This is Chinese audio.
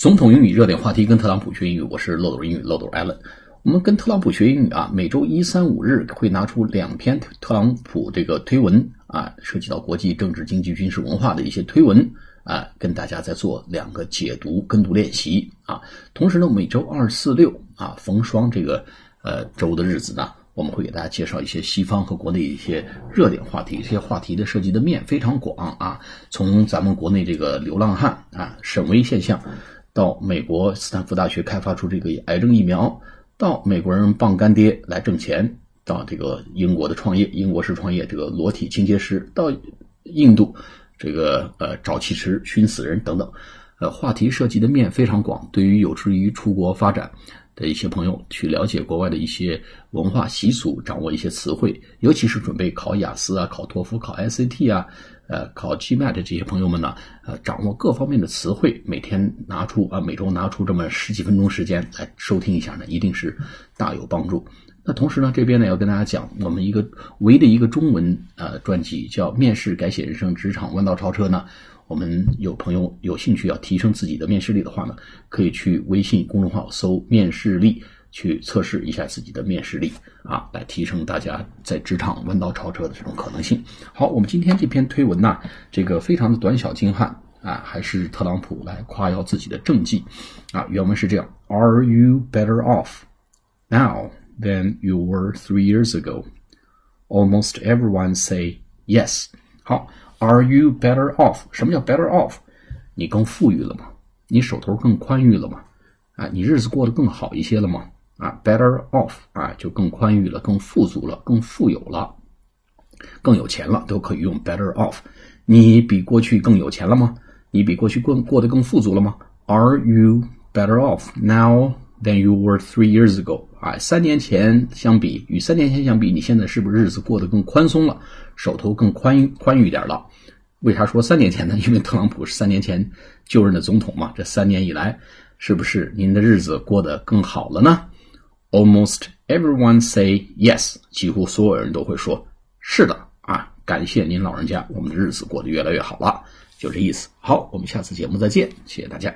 总统英语热点话题，跟特朗普学英语，我是漏斗英语漏斗 Allen。我们跟特朗普学英语啊，每周一、三、五日会拿出两篇特朗普这个推文啊，涉及到国际政治、经济、军事、文化的一些推文啊，跟大家在做两个解读跟读练习啊。同时呢，每周二、四、六啊，逢双这个呃周的日子呢。我们会给大家介绍一些西方和国内一些热点话题，这些话题的涉及的面非常广啊，从咱们国内这个流浪汉啊、沈威现象，到美国斯坦福大学开发出这个癌症疫苗，到美国人傍干爹来挣钱，到这个英国的创业，英国式创业这个裸体清洁师，到印度这个呃沼气池熏死人等等，呃，话题涉及的面非常广，对于有志于出国发展。的一些朋友去了解国外的一些文化习俗，掌握一些词汇，尤其是准备考雅思啊、考托福、考 SAT 啊、呃、考 GMAT 这些朋友们呢，呃，掌握各方面的词汇，每天拿出啊，每周拿出这么十几分钟时间来收听一下呢，一定是大有帮助。那同时呢，这边呢要跟大家讲，我们一个唯一的一个中文呃专辑叫《面试改写人生，职场弯道超车》呢。我们有朋友有兴趣要提升自己的面试力的话呢，可以去微信公众号搜“面试力”去测试一下自己的面试力啊，来提升大家在职场弯道超车的这种可能性。好，我们今天这篇推文呢，这个非常的短小精悍啊，还是特朗普来夸耀自己的政绩啊。原文是这样：Are you better off now than you were three years ago? Almost everyone say yes. 好。Are you better off？什么叫 better off？你更富裕了吗？你手头更宽裕了吗？啊，你日子过得更好一些了吗？啊，better off 啊，就更宽裕了，更富足了，更富有了，更有钱了，都可以用 better off。你比过去更有钱了吗？你比过去过过得更富足了吗？Are you better off now than you were three years ago？啊，三年前相比，与三年前相比，你现在是不是日子过得更宽松了，手头更宽宽裕点了？为啥说三年前呢？因为特朗普是三年前就任的总统嘛。这三年以来，是不是您的日子过得更好了呢？Almost everyone say yes，几乎所有人都会说是的啊。感谢您老人家，我们的日子过得越来越好了，就这意思。好，我们下次节目再见，谢谢大家。